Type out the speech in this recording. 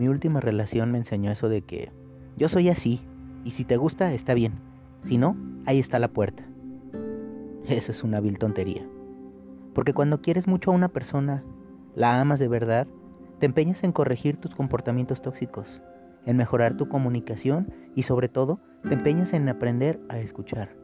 Mi última relación me enseñó eso de que yo soy así, y si te gusta, está bien. Si no, ahí está la puerta. Eso es una vil tontería. Porque cuando quieres mucho a una persona, la amas de verdad, te empeñas en corregir tus comportamientos tóxicos, en mejorar tu comunicación y sobre todo te empeñas en aprender a escuchar.